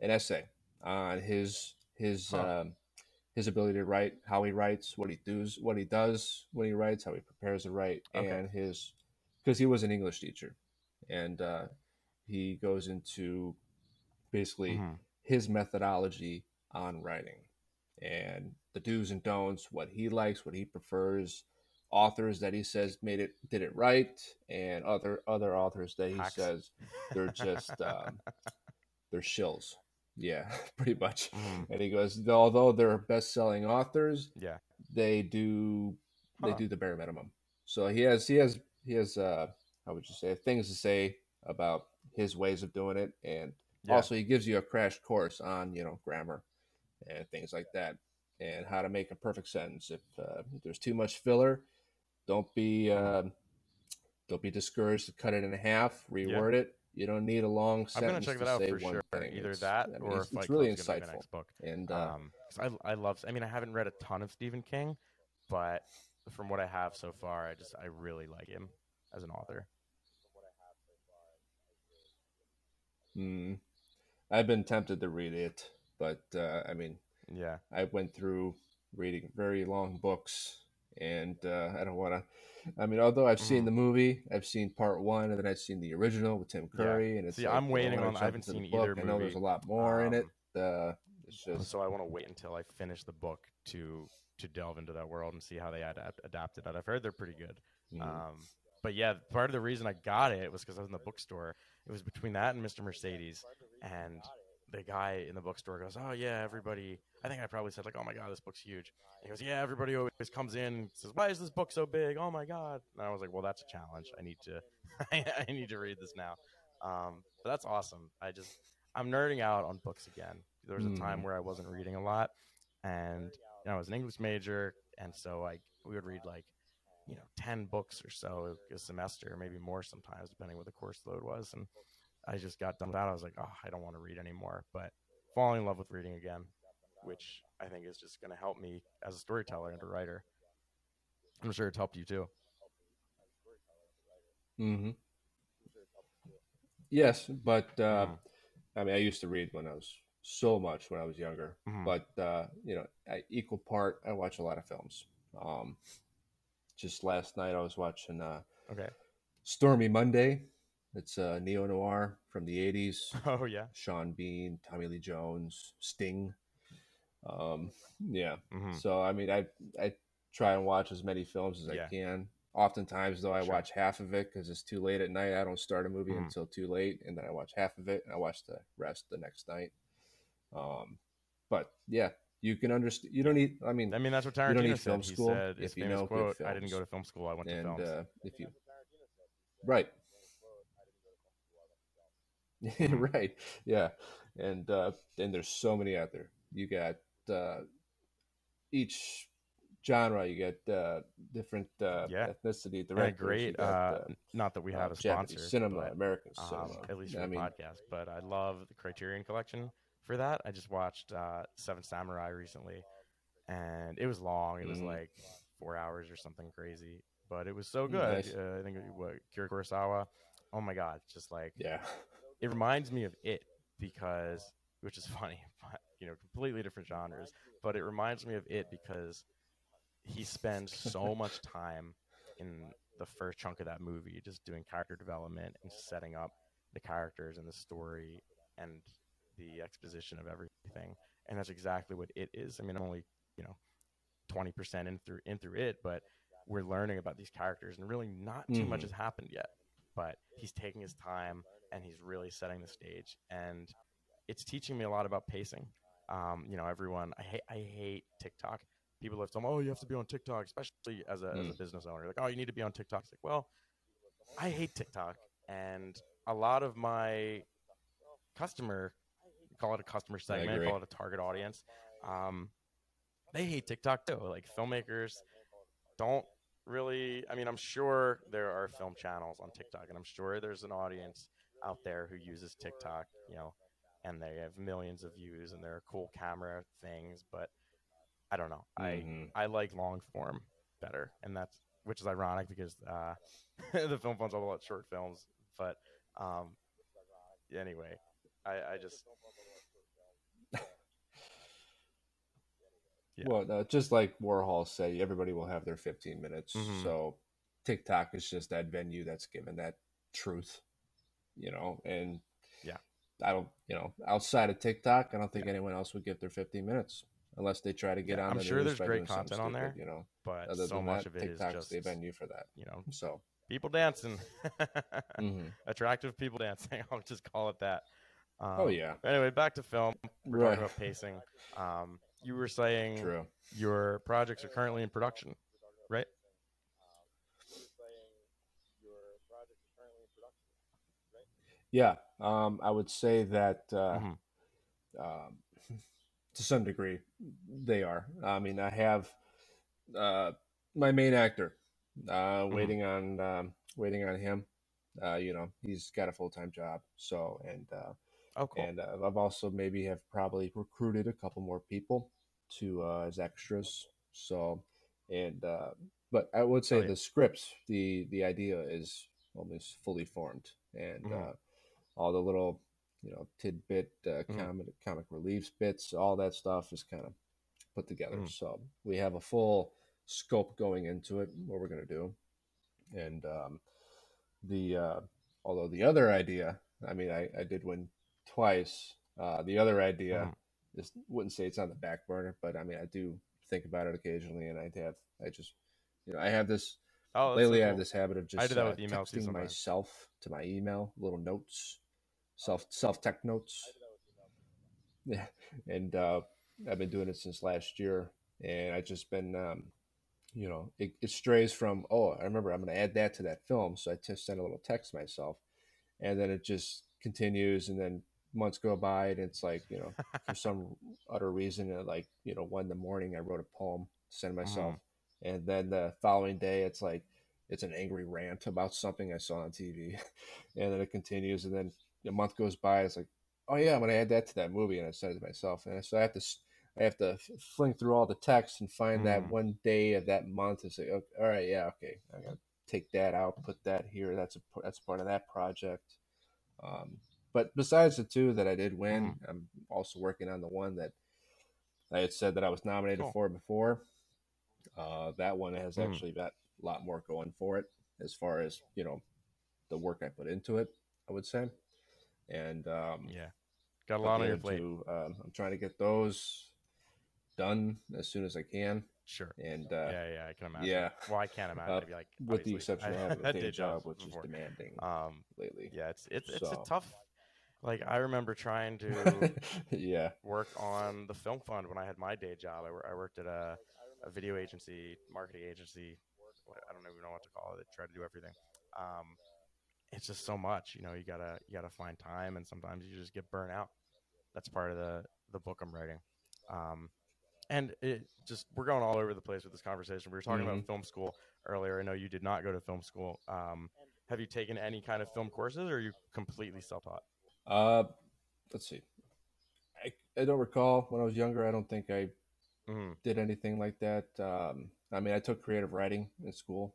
an essay on his his Huh. um, his ability to write, how he writes, what he does, what he does when he writes, how he prepares to write, Okay. and his because he was an English teacher, and uh, he goes into basically Mhm. His methodology on writing and the do's and don'ts, what he likes, what he prefers, authors that he says made it did it right, and other other authors that he Hacks. says they're just um, they're shills. Yeah, pretty much. Mhm. And he goes, although they're best selling authors, Yeah. they do they do the bare minimum. So he has he has he has uh how would you say things to say about his ways of doing it and Yeah. also he gives you a crash course on you know grammar and things like that and how to make a perfect sentence if, uh, if there's too much filler don't be uh, don't be discouraged to cut it in half reword it you don't need a long I'm sentence gonna check to that out say for one sure. thing. Either It's- that I mean, or it's, it's really Club's gonna be my insightful next book. and uh, Um, I I love. I mean, I haven't read a ton of Stephen King, but from what I have so far, I just I really like him as an author. mm, I've been tempted to read it but uh, I mean Yeah. I went through reading very long books, and uh, I don't want to. I mean, although I've seen Mhm. the movie, I've seen part one, and then I've seen the original with Tim Yeah. Curry, and it's See, like, I'm waiting on- I haven't seen either book, I know there's a lot more in it. Um, Uh, it's just So I want to wait until I finish the book to to delve into that world and see how they adapt adapted it. I've heard they're pretty good. mm, Um, but yeah, part of the reason I got it was because I was in the bookstore. It was between that and Mr. Mercedes, and the guy in the bookstore goes, "Oh yeah, everybody." I think I probably said like, "Oh my god, this book's huge." And he goes, "Yeah, everybody always comes in and says, why is this book so big? Oh my god!" And I was like, "Well, that's a challenge. I need to, I need to read this now." Um, but that's awesome. I just, I'm nerding out on books again. There was a time Mhm. where I wasn't reading a lot, and you know, I was an English major, and so like we would read like you know 10 books or so a semester maybe more sometimes depending what the course load was and i just got done with that i was like oh i don't want to read anymore but falling in love with reading again which i think is just going to help me as a storyteller and a writer i'm sure it's helped you too Mm-hmm. Yes, but uh, Mhm. I mean, I used to read when I was so much when I was younger, Mhm. but uh, you know, I, equal part, I watch a lot of films. Um, just last night, I was watching uh, okay Stormy Monday. It's a neo noir from the '80s. oh yeah Sean Bean, Tommy Lee Jones, Sting. Um, yeah. hmm So I mean, I I try and watch as many films as Yeah. I can. Oftentimes, though, I Sure. watch half of it because it's too late at night. I don't start a movie Mhm. until too late, and then I watch half of it, and I watch the rest the next night. Um, but yeah, you can understand. You don't need. I mean, i mean that's what You don't tarantino need said film he school said his if you know quote i didn't go to film school i went to and films uh, if you right right yeah and uh and there's so many out there you got uh each genre you get uh different uh Yeah. ethnicity directors great got, uh, n- not that we have uh, a Japanese sponsor cinema but, american um, cinema at least for i the mean podcast. But I love the Criterion Collection for that. I just watched uh, Seven Samurai recently, and it was long. It was Mhm. like four hours or something crazy, but it was so good. Nice. Uh, I think what Kira Kurosawa. Oh my god, just like yeah it reminds me of it because, which is funny, but you know, completely different genres. But it reminds me of it because he spends so much time in the first chunk of that movie just doing character development and setting up the characters and the story and the exposition of everything and that's exactly what it is i mean i'm only you know 20% in through in through it but we're learning about these characters and really not too much Mhm. has happened yet but he's taking his time and he's really setting the stage and it's teaching me a lot about pacing um, you know everyone i hate i hate tiktok people have told me, oh, you have to be on TikTok, especially as a, as a Mm. business owner. Like, oh, you need to be on TikTok. It's like, well, I hate TikTok, and a lot of my customer, call it a customer segment, call it a target audience, um, they hate TikTok too. Like filmmakers don't really. I mean, I'm sure there are film channels on TikTok, and I'm sure there's an audience out there who uses TikTok. You know, and they have millions of views, and they're cool camera things, but I don't know. I Mhm. I like long form better, and that's which is ironic because uh, the film fund's all about short films. But um, anyway, I, I just Yeah. Well, uh, just like Warhol said, everybody will have their 15 minutes. Mhm. So TikTok is just that venue that's given that truth, you know. And Yeah. I don't, you know, outside of TikTok, I don't think anyone else would get their 15 minutes unless they try to get Yeah, on. I'm the sure there's great content on there. You know, but other so much that, of it is TikTok's just the venue for that. you know So, people dancing, mhm. attractive people dancing. I'll just call it that. Um, oh yeah, Anyway, back to film. We're Right. talking about pacing. Um, you were saying true. your projects are currently in production, right? Yeah, um, I would say that uh, Mhm. um, to some degree they are. I mean, I have uh, my main actor uh, waiting on um, waiting on him. Uh, you know, he's got a full time job, so and uh, Oh, cool. and uh, I've also maybe have probably recruited a couple more people to uh, as extras. So, and uh, but I would say Oh, yeah. the scripts, the the idea is almost fully formed, and Mhm. uh, all the little you know tidbit uh, Mhm. comic comic reliefs bits, all that stuff is kind of put together. Mhm. So we have a full scope going into it, what we're gonna do, and um, the uh, although the other idea, I mean, I, I did win twice. Uh, the other idea Mhm. is wouldn't say it's on the back burner, but I mean, I do think about it occasionally, and I have I just you know I have this oh, that's so lately. I have this habit of just do that uh, with emails too texting sometimes. myself to my email little notes, self self tech notes. Yeah, and uh, I've been doing it since last year, and I just been um, you know it, it strays from oh I remember I'm going to add that to that film, so I just send a little text myself, and then it just continues, and then months go by, and it's like you know for some utter reason, like you know one in the morning, I wrote a poem to send myself, and then the following day, it's like it's an angry rant about something I saw on TV, and then it continues, and then a month goes by, it's like, oh yeah, I'm gonna add that to that movie, and I said it to myself, and so I have to I have to fling through all the text and find that Mm. one day of that month and say, okay, all right, yeah, okay, I gotta take that out, put that here. That's a that's part of that project. Um, but besides the two that I did win, I'm also working on the one that I had said that I was nominated Cool. for before. Uh, that one has Mhm. actually got a lot more going for it as far as you know the work I put into it. I would say, and um, Yeah, got a lot on your plate. two, um, I'm trying to get those done as soon as I can, Sure. and uh, yeah, yeah, I can imagine. yeah, Well, I can't imagine. Uh, be like, with the exception I of a day, day job, which before. is demanding Um, lately. yeah, it's it's it's So- a tough. Like I remember trying to yeah. work on the film fund when I had my day job. I, I worked at a, a video agency, marketing agency. I don't even know what to call it. Try to do everything. Um, it's just so much, you know. You gotta you gotta find time, and sometimes you just get burnt out. That's part of the the book I'm writing. Um, and it just we're going all over the place with this conversation. We were talking Mhm. about film school earlier. I know you did not go to film school. Um, have you taken any kind of film courses, or are you completely self taught? Uh, let's see. I, I don't recall when I was younger. I don't think I hmm did anything like that. Um, I mean, I took creative writing in school.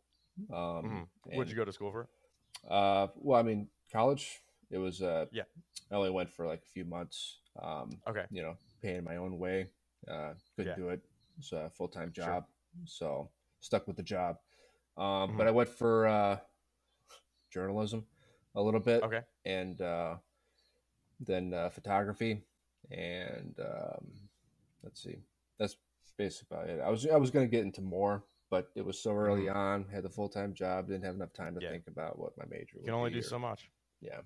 Um, Would and, you go to school for? Uh, well, I mean, college. It was. Uh, Yeah. I only went for like a few months. Um, Okay. you know, paying my own way. Uh, couldn't Yeah. do it. It's a full time Sure. job, so stuck with the job. Um, Mhm. But I went for uh, journalism a little bit, Okay. and uh, then uh, photography, and um, let's see, that's basically about it. I was I was going to get into more, but it was so early on. Had the full time job, didn't have enough time to Mm-hmm. Yeah. think about what my major. Was. You can only do or- so much. yeah.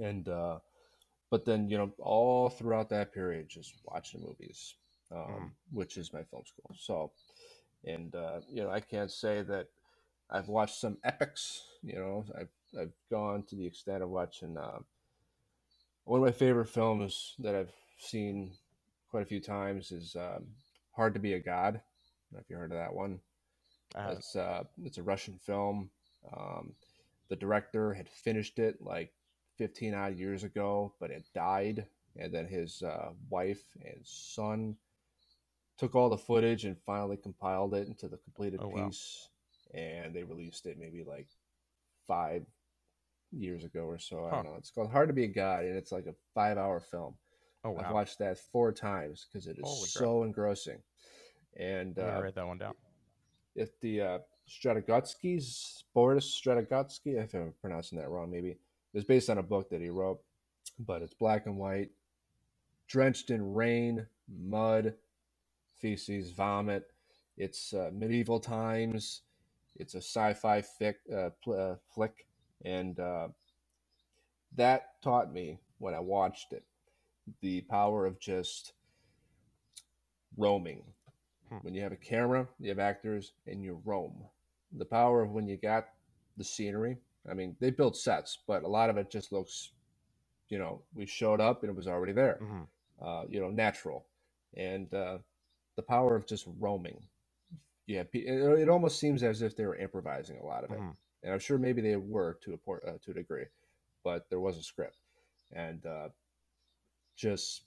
And uh but then, you know, all throughout that period just watching movies, um, Mhm. which is my film school. So and uh, you know, I can't say that I've watched some epics, you know, I've I've gone to the extent of watching uh, one of my favorite films that I've seen quite a few times is um, Hard to Be a God. I don't know if you heard of that one. Haven't. It's uh, it's a Russian film. Um, the director had finished it like 15 odd years ago, but it died, and then his uh, wife and son took all the footage and finally compiled it into the completed Oh, wow. piece, and they released it maybe like five, years ago or so. I don't know. It's called Hard to Be a God, and it's like a five-hour film. Oh I've watched that four times because it is Holy crap. so engrossing. And uh, write that one down. if the uh, Stratogatskis, Boris Stratogatsky, if I'm pronouncing that wrong, maybe it's based on a book that he wrote, but it's black and white, drenched in rain, mud, feces, vomit. It's uh, medieval times. It's a sci-fi fic, uh, pl- uh, flick, and uh, that taught me when I watched it the power of just roaming. Hmm. When you have a camera, you have actors, and you roam. The power of when you got the scenery. I mean, they built sets, but a lot of it just looks, you know, we showed up and it was already there. hmm Uh, you know, natural, and uh, the power of just roaming. Yeah, it, almost seems as if they were improvising a lot of it, Mhm. and I'm sure maybe they were to a por- uh, to a degree, but there was a script, and uh, just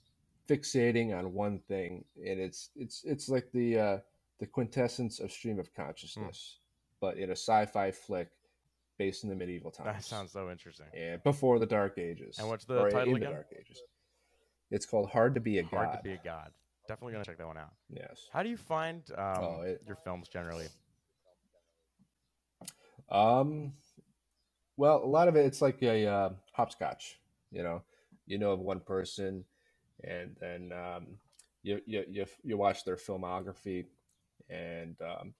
fixating on one thing, and it's it's it's like the uh, the quintessence of stream of consciousness, but in a sci-fi flick based in the medieval times. That sounds so interesting. and before the Dark Ages. And what's the or title in the? Dark Ages. It's called Hard to Be a God. Hard God. to be a god. Definitely gonna check that one out. Yes. How do you find um, Oh, it- your films generally? Um. Well, a lot of it, it's like a uh, hopscotch. You know, you know of one person, and then um, you, you you you watch their filmography, and um,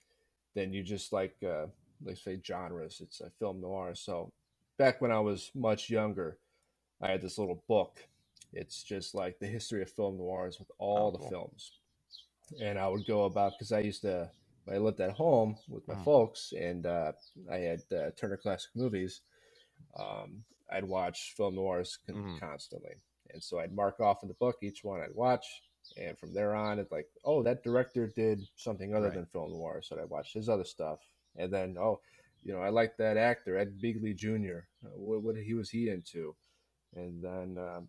then you just like uh, let's say genres. It's a film noir. So back when I was much younger, I had this little book. It's just like the history of film noirs with all Oh, the cool. films, and I would go about because I used to I lived at home with my Mhm. folks, and uh, I had uh, Turner Classic Movies. Um, I'd watch film noirs con- Mhm. constantly, and so I'd mark off in the book each one I'd watch, and from there on, it's like, oh, that director did something other Right. than film noir, so I'd watch his other stuff, and then oh, you know, I like that actor Ed Begley Jr. Uh, what, what he was he into, and then um,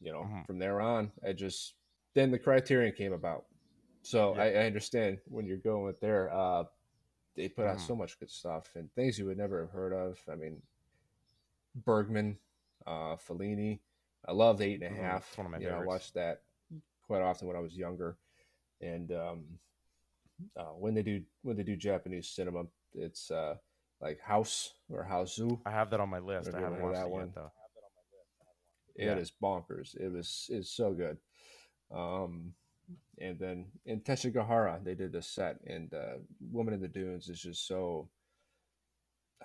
you know, Mhm. from there on, I just then the Criterion came about. So Yeah. I, I understand when you're going with there. Uh, they put out Mhm. so much good stuff and things you would never have heard of. I mean, Bergman, uh, Fellini. I love Eight and a Half. and a. Half. It's one of my you know, I watched that quite often when I was younger. And um, uh, when they do when they do Japanese cinema, it's uh, like House or Hausu. I have that on my list. I haven't watched that one? yet though. It Yeah. is bonkers. It was it's so good. Um, and then in Teshigahara, they did this set, and uh, Woman in the Dunes is just so.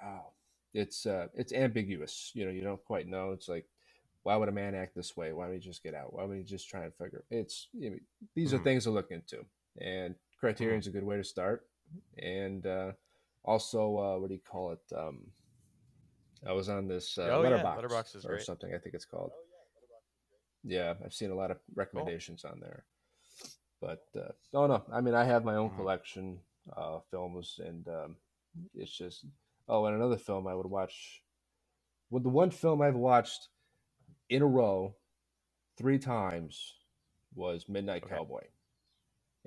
Oh, it's uh, it's ambiguous. You know, you don't quite know. It's like, why would a man act this way? Why would he just get out? Why would he just try and figure? It's you know, these are Mhm. things to look into, and Criterion's a good way to start. And uh, also, uh, what do you call it? Um, I was on this uh, Oh, yeah, Letterboxd, or great. something. I think it's called. Yeah, I've seen a lot of recommendations on there. But uh, no, no. I mean, I have my own Mhm. collection of films, and um, it's just. Oh, and another film I would watch. Well, the one film I've watched in a row three times was Midnight Okay. Cowboy,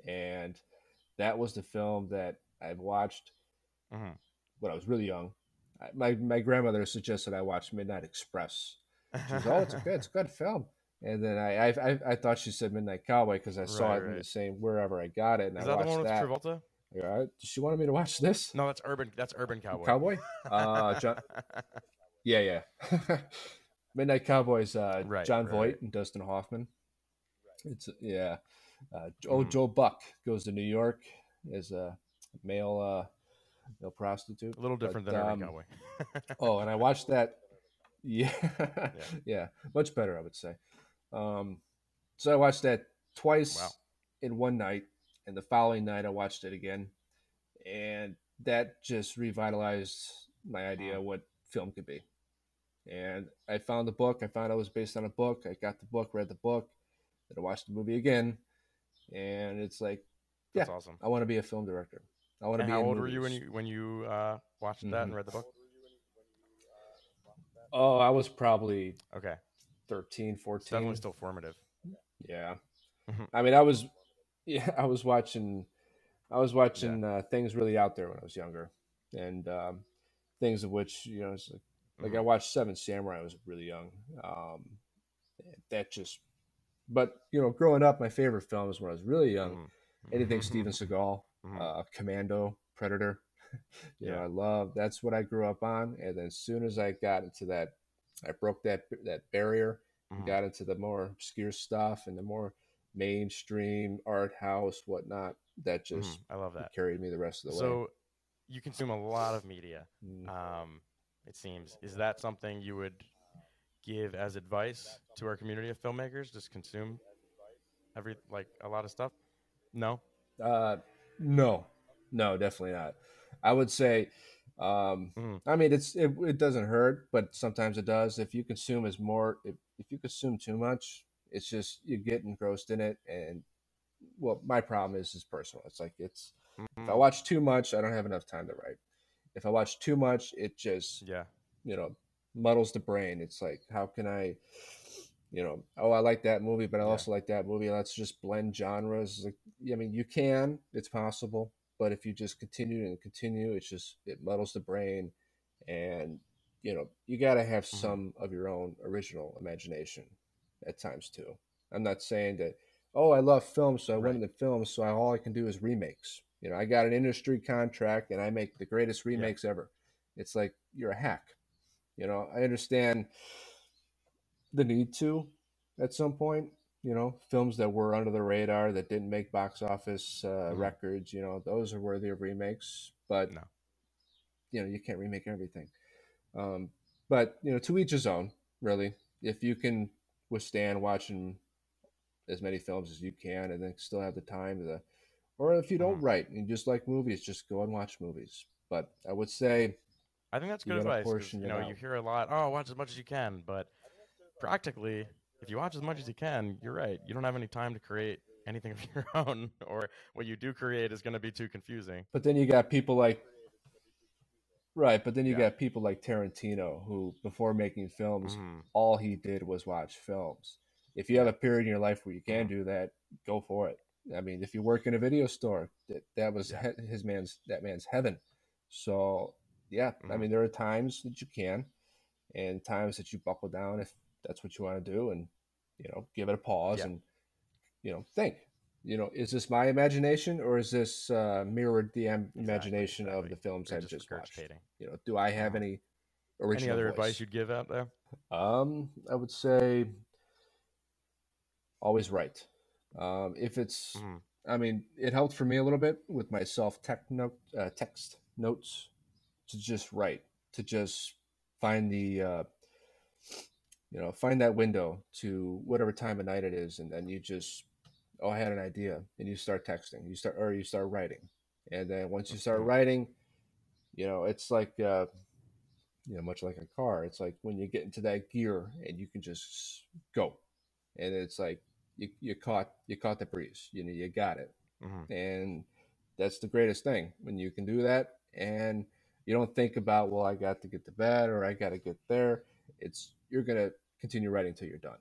and that was the film that I've watched Mhm. when I was really young. I- My my grandmother suggested I watch Midnight Express. She was, oh, it's a good, it's a good film. And then I, I, I, I thought she said Midnight Cowboy because I saw Right, it in the same wherever I got it, and Is I that the watched one with that. Travolta? Yeah, she wanted me to watch this. No, that's urban. That's Urban Cowboy. Cowboy? Uh, John, yeah, yeah. Midnight Cowboys. Uh, Right, John right, Voight and Dustin Hoffman. It's yeah. Uh, oh, Mhm. Joe Buck goes to New York as a male uh, male prostitute. a little different But, than Urban um, Cowboy. Oh, and I watched that. Yeah, yeah, much better, I would say. Um, so I watched that twice Wow. in one night, and the following night I watched it again, and that just revitalized my idea of what film could be. And I found the book. I found it was based on a book. I got the book, read the book, then I watched the movie again, and it's like, That's yeah, awesome. I want to be a film director. I want to And be. how old were you when you when you uh, watched that and Mhm. read the book? Oh, I was probably Okay, 13, 14. definitely still formative. Yeah. Mhm. I mean, I was, yeah, I was watching, I was watching uh, things really out there when I was younger, and um, things of which you know, it's like Like I Mhm. watched Seven Samurai. I was really young. Um, that just, but you know, growing up, my favorite films when I was really young, Mhm. anything Steven Seagal, Mhm. uh, Commando, Predator. you know, Yeah. I love. That's what I grew up on. And then as soon as I got into that, I broke that that barrier and Mhm. got into the more obscure stuff and the more mainstream art house whatnot. That just Mhm. I love that. carried me the rest of the way. So you consume a lot of media. Mm. Um, it seems. Is that something you would give as advice to our community of filmmakers? Just consume every like a lot of stuff. No. Uh, no, no, definitely not. I would say, um, Mhm. I mean, it's it, it doesn't hurt, but sometimes it does. If you consume as more, if, if you consume too much, it's just you get engrossed in it. And well, my problem is is personal. It's like it's if I Mhm. watch too much, I don't have enough time to write. If I watch too much, it just Yeah. you know muddles the brain. It's like how can I, you know, oh I like that movie, but I Yeah. also like that movie. Let's just blend genres. Like I mean, you can, it's possible, but if you just continue and continue, it's just it muddles the brain, and you know you got to have Mhm. some of your own original imagination at times too. I'm not saying that. Oh, I love film, so I went Right. into film, so I, all I can do is remakes. You know, I got an industry contract, and I make the greatest remakes ever. It's like you're a hack. You know, I understand the need to at some point. You know, films that were under the radar that didn't make box office uh, Mhm. records. You know, those are worthy of remakes. But No. you know, you can't remake everything. Um, but you know, to each his own. Really, if you can withstand watching as many films as you can, and then still have the time to, or if you don't Mhm. write and you just like movies, just go and watch movies. But I would say I think that's good advice you know you hear a lot. Oh, watch as much as you can, but practically, if you watch as much as you can, you're right. You don't have any time to create anything of your own, or what you do create is going to be too confusing. But then you got people like right, but then you Yeah. got people like Tarantino who before making films, Mhm. all he did was watch films. If you have a period in your life where you can do that, go for it. I mean, if you work in a video store, that, that was Yeah. his man's that man's heaven. So, yeah, I Mhm. mean, there are times that you can and times that you buckle down if that's what you want to do and you know, give it a pause Yeah. and you know, think. You know, is this my imagination or is this uh, mirrored the am- Exactly, imagination of the films You're I've just watched? You know, do I have Mhm. any Any original other voice? advice you'd give out there? Um, I would say always write. Um, if it's, Mhm. I mean, it helped for me a little bit with my self tech note, uh, text notes to just write, to just find the, uh, you know, find that window to whatever time of night it is, and then you just, oh, I had an idea, and you start texting, you start, or you start writing, and then once you start writing, you know, it's like, uh, you know, much like a car. It's like when you get into that gear and you can just go, and it's like you, you caught you caught the breeze. You know, you got it, Mhm. and that's the greatest thing when you can do that, and you don't think about well, I got to get to bed or I got to get there. It's you're gonna continue writing until you're done,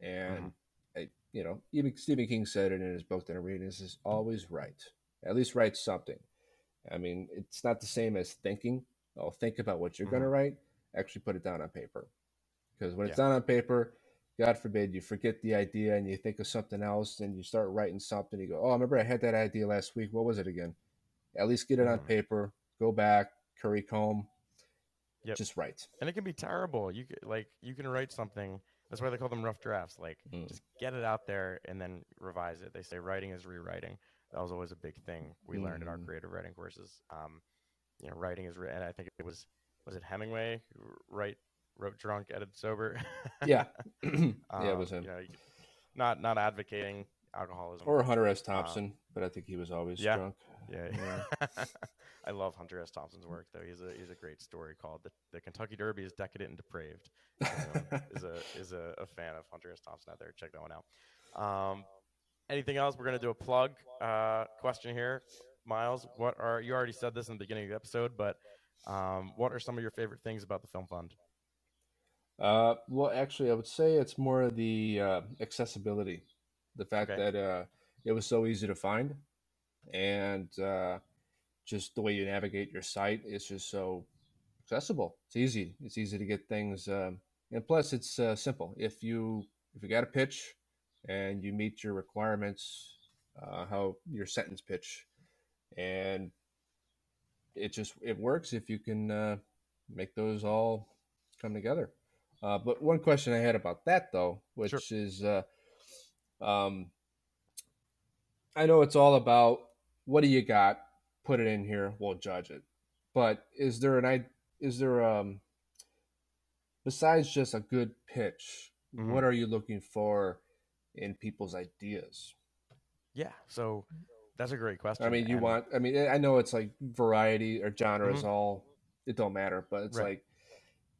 and I, you know, even Stephen King said it in his book that I'm reading. Is always write. At least write something. I mean, it's not the same as thinking. Oh, think about what you're going to write. Actually, put it down on paper. Because when it's Yeah. down on paper, God forbid you forget the idea and you think of something else and you start writing something. You go, oh, I remember I had that idea last week. What was it again? At least get it on Mhm. paper. Go back, curry comb. Yep. Just write. and it can be terrible. You c- like you can write something. That's why they call them rough drafts. Like Mm. just get it out there and then revise it. They say writing is rewriting. That was always a big thing we learned in our Mhm. creative writing courses. Um, you know, writing is, re- and I think it was was it Hemingway who write wrote drunk, edited sober. Yeah. yeah, it Um, was him. You know, not not advocating alcoholism. Or Hunter S. Thompson, but I think he was always Um, yeah. drunk. Yeah, Yeah. I love Hunter S. Thompson's work though. He's a he's a great story called the, the Kentucky Derby is decadent and depraved. Anyone is a is a, a fan of Hunter S. Thompson out there. Check that one out. Um, anything else? We're gonna do a plug uh, question here, Miles. What are you already said this in the beginning of the episode, but um, what are some of your favorite things about the Film Fund? Uh, well, actually, I would say it's more of the uh, accessibility, the fact Okay. that uh, it was so easy to find, and uh, just the way you navigate your site is just so accessible. It's easy. It's easy to get things, um, and plus it's uh, simple. If you if you got a pitch and you meet your requirements, uh, how your sentence pitch, and it just it works if you can uh, make those all come together. Uh, but one question I had about that though, which Sure. is, uh, um, I know it's all about what do you got, put it in here, we'll judge it. But is there an i is there um besides just a good pitch, Mhm. what are you looking for in people's ideas? Yeah. So that's a great question. I mean, you and- want. I mean, I know it's like variety or genre is all. It don't matter, but it's Mm-hmm. Right. like,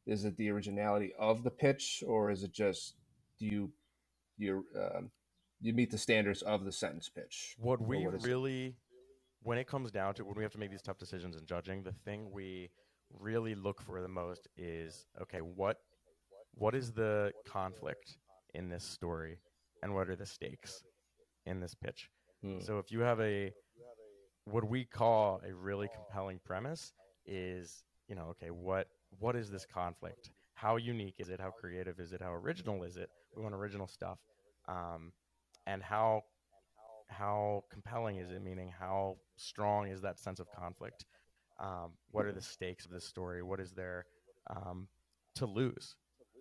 is it the originality of the pitch, or is it just do you you um, you meet the standards of the sentence pitch? What we really it? When it comes down to when we have to make these tough decisions in judging, the thing we really look for the most is okay, what what is the conflict in this story, and what are the stakes in this pitch? Hmm. So if you have a what we call a really compelling premise is, you know, okay, what what is this conflict? How unique is it? How creative is it? How original is it? We want original stuff. Um, and how how compelling is it? Meaning, how strong is that sense of conflict? Um, what are the stakes of this story? What is there um, to lose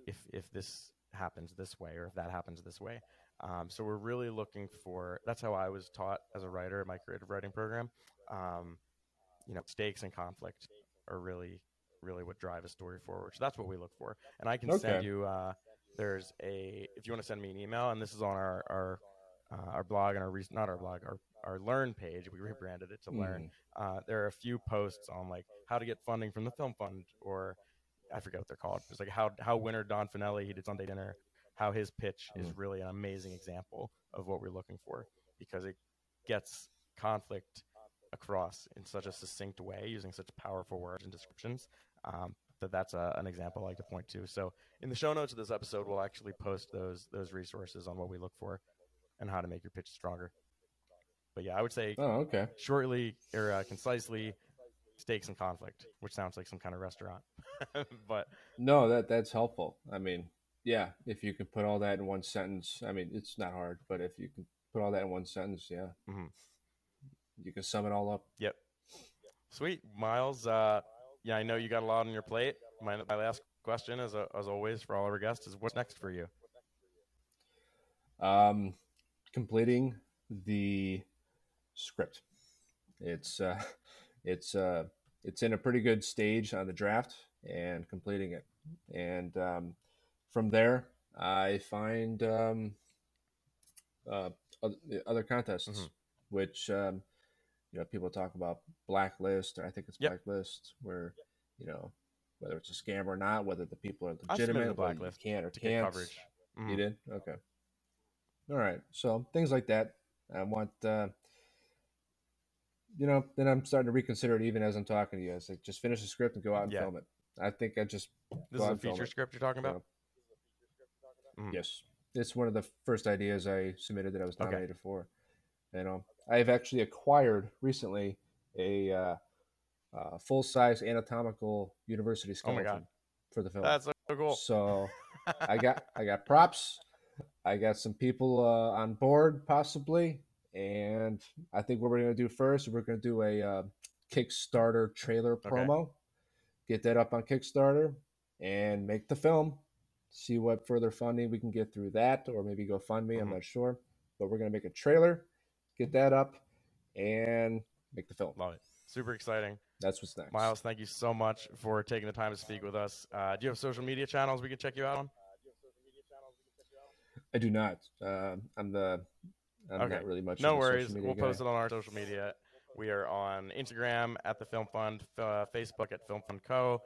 if if this happens this way or if that happens this way? Um, so we're really looking for. That's how I was taught as a writer in my creative writing program. Um, you know, stakes and conflict are really really what drive a story forward. So that's what we look for. And I can send you. Uh, there's a if you want to send me an email, and this is on our our uh, our blog and our re- not our blog our our learn page. We rebranded it to learn. Hmm. Uh, there are a few posts on like how to get funding from the film fund or I forget what they're called. It's like how how winner Don Finelli he did Sunday dinner. How his pitch is Mm. really an amazing example of what we're looking for because it gets conflict across in such a succinct way using such powerful words and descriptions um, that that's a, an example I like to point to. So in the show notes of this episode, we'll actually post those those resources on what we look for and how to make your pitch stronger. But yeah, I would say Oh, okay. shortly or uh, concisely, stakes and conflict, which sounds like some kind of restaurant. but No, that that's helpful. I mean, yeah, if you can put all that in one sentence, I mean, it's not hard, but if you can put all that in one sentence, yeah, Mhm. you can sum it all up. yep, sweet, Miles. Uh, yeah, I know you got a lot on your plate. My, my last question, as a, as always, for all of our guests, is what's next for you? Um, completing the script. It's uh, it's uh, it's in a pretty good stage on the draft and completing it, and um, from there I find um, uh, other contests, Mhm. which um, you know people talk about blacklist, or I think it's Yep. blacklist, where you know whether it's a scam or not, whether the people are legitimate, the whether you can or can't. coverage. You did? Okay. All right. So things like that. I want, uh, you know, then I'm starting to reconsider it even as I'm talking to you. It's like just finish the script and go out and Yeah. film it. I think I just This is a feature script you're talking about? Mhm. Yes, it's one of the first ideas I submitted that I was Okay. nominated for. You know, I've actually acquired recently a uh, uh, full size anatomical university Oh skeleton God. for the film. That's so cool. So I got I got props. I got some people uh, on board possibly, and I think what we're gonna do first, we're gonna do a uh, Kickstarter trailer promo, get that up on Kickstarter, and make the film. See what further funding we can get through that, or maybe GoFundMe. I'm Mhm. not sure, but we're gonna make a trailer, get that up, and make the film. Love it. Super exciting. That's what's next. Miles, thank you so much for taking the time to speak with us. Uh, do you have social media channels we can check you out on? I do not. Uh, I'm the. I'm Okay. not really much. No worries. media We'll guy. post it on our social media. We are on Instagram at the Film Fund, uh, Facebook at Film Fund Co.,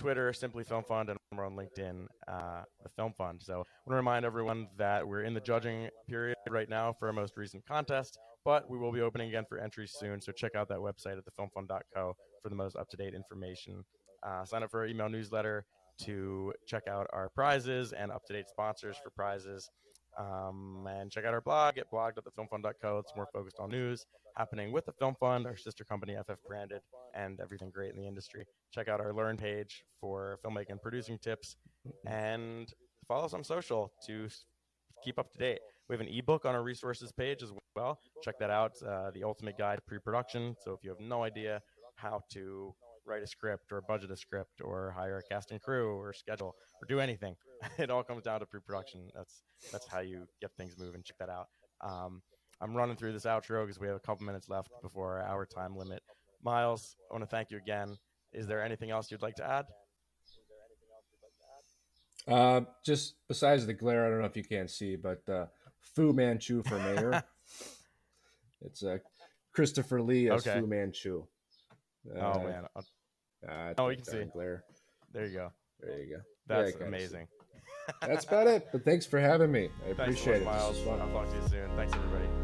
Twitter simply Film Fund, and we're on LinkedIn, uh, the Film Fund. So I want to remind everyone that we're in the judging period right now for our most recent contest, but we will be opening again for entries soon. So check out that website at thefilmfund.co for the most up to date information. Uh, sign up for our email newsletter to check out our prizes and up to date sponsors for prizes. Um, and check out our blog at blog.thefilmfund.co. It's more focused on news happening with the Film Fund, our sister company, FF Branded, and everything great in the industry. Check out our Learn page for filmmaking and producing tips, and follow us on social to keep up to date. We have an ebook on our resources page as well. Check that out, uh, the ultimate guide to pre-production. So if you have no idea how to write a script or budget a script or hire a cast and crew or schedule or do anything, it all comes down to pre-production. That's that's how you get things moving. Check that out. Um, I'm running through this outro because we have a couple minutes left before our time limit. Miles, I want to thank you again. Is there anything else you'd like to add? Uh, just besides the glare, I don't know if you can see, but uh, Fu Manchu for mayor. it's uh, Christopher Lee as Okay. Fu Manchu. Oh Uh, man, Uh, uh, Oh, you can see. glare. there you go. There you go. That's Yeah, amazing. That's about it. But thanks for having me. I Thanks so appreciate much, it. Miles. I'll talk to you soon. Thanks, everybody.